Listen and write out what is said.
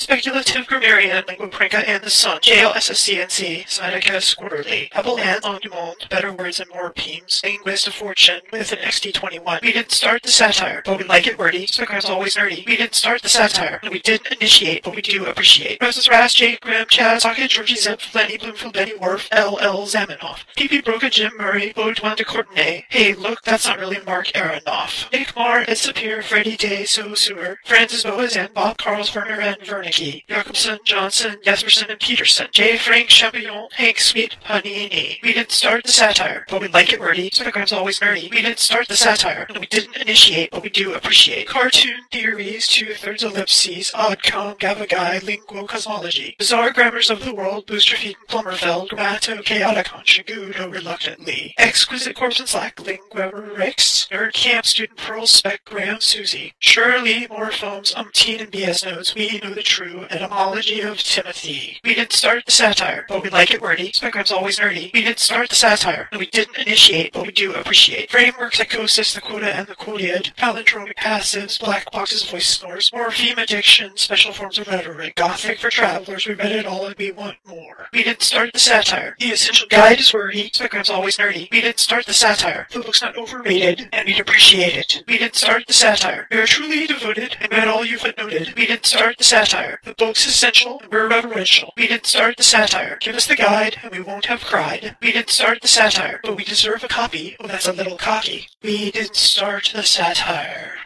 Speculative Grammarian, Lingua and the Sun, JLSSCNC, Sciaticus Quarterly, Apple and On Demand, Better Words and More Peems, Linguist of Fortune, with an XD21. We didn't start the satire, but we like it wordy. Specgram's always nerdy. We didn't start the satire, and we didn't initiate, but we do appreciate. Moses Ras, Jake Grimm, Chad, Socket, Georgie Zipf, Lenny Bloomfield, Benny Whorf, L.L. Zamenhof, PP Broca, Jim Murray, Baudouin de Courtenay. Hey, look, that's not really Mark Aronoff. Nick Marr, Ed Sapir, Freddie Day, Saussure, Francis Boas, and Bob Carls, Werner, and Wernicke. Jakobson, Johnson, Jespersen, and Peterson. J. Frank Champignon, Hank Sweet, Panini. We didn't start the satire, but we like it wordy. Specgram's always nerdy. We didn't start the satire, and we didn't initiate, but we do appreciate. Cartoon theories, two-thirds ellipses, oddcom, gavagai, lingual cosmology. Bizarre grammars of the world, Booster Feet and Plummerfeld, Grammato, Chaoticon, Shagudo, reluctantly. Exquisite corpse and slack, Lingua Rix, Nerd Camp, Student Pearl, Spec, Graham, Susie. Surely, Morphomes, Umpteen, and BS nodes, we know the true etymology of Timothy. We didn't start the satire, but we like it wordy. Specgram's always nerdy. We didn't start the satire, and we didn't initiate, but we do appreciate. Framework, psychosis, the quota, and the quotiad. Palindromic passives, black boxes, voice snores. Morpheme addiction, special forms of rhetoric. Gothic for travelers, we read it all and we want more. We didn't start the satire. The essential guide is wordy. Spectrogram's always nerdy. We didn't start the satire. The book's not overrated, and we'd appreciate it. We didn't start the satire. We are truly devoted, and read all you footnoted. We didn't start the satire. The book's essential, and we're reverential. We didn't start the satire. Give us the guide, and we won't have cried. We didn't start the satire, but we deserve a copy. Oh, that's a little cocky. We didn't start the satire.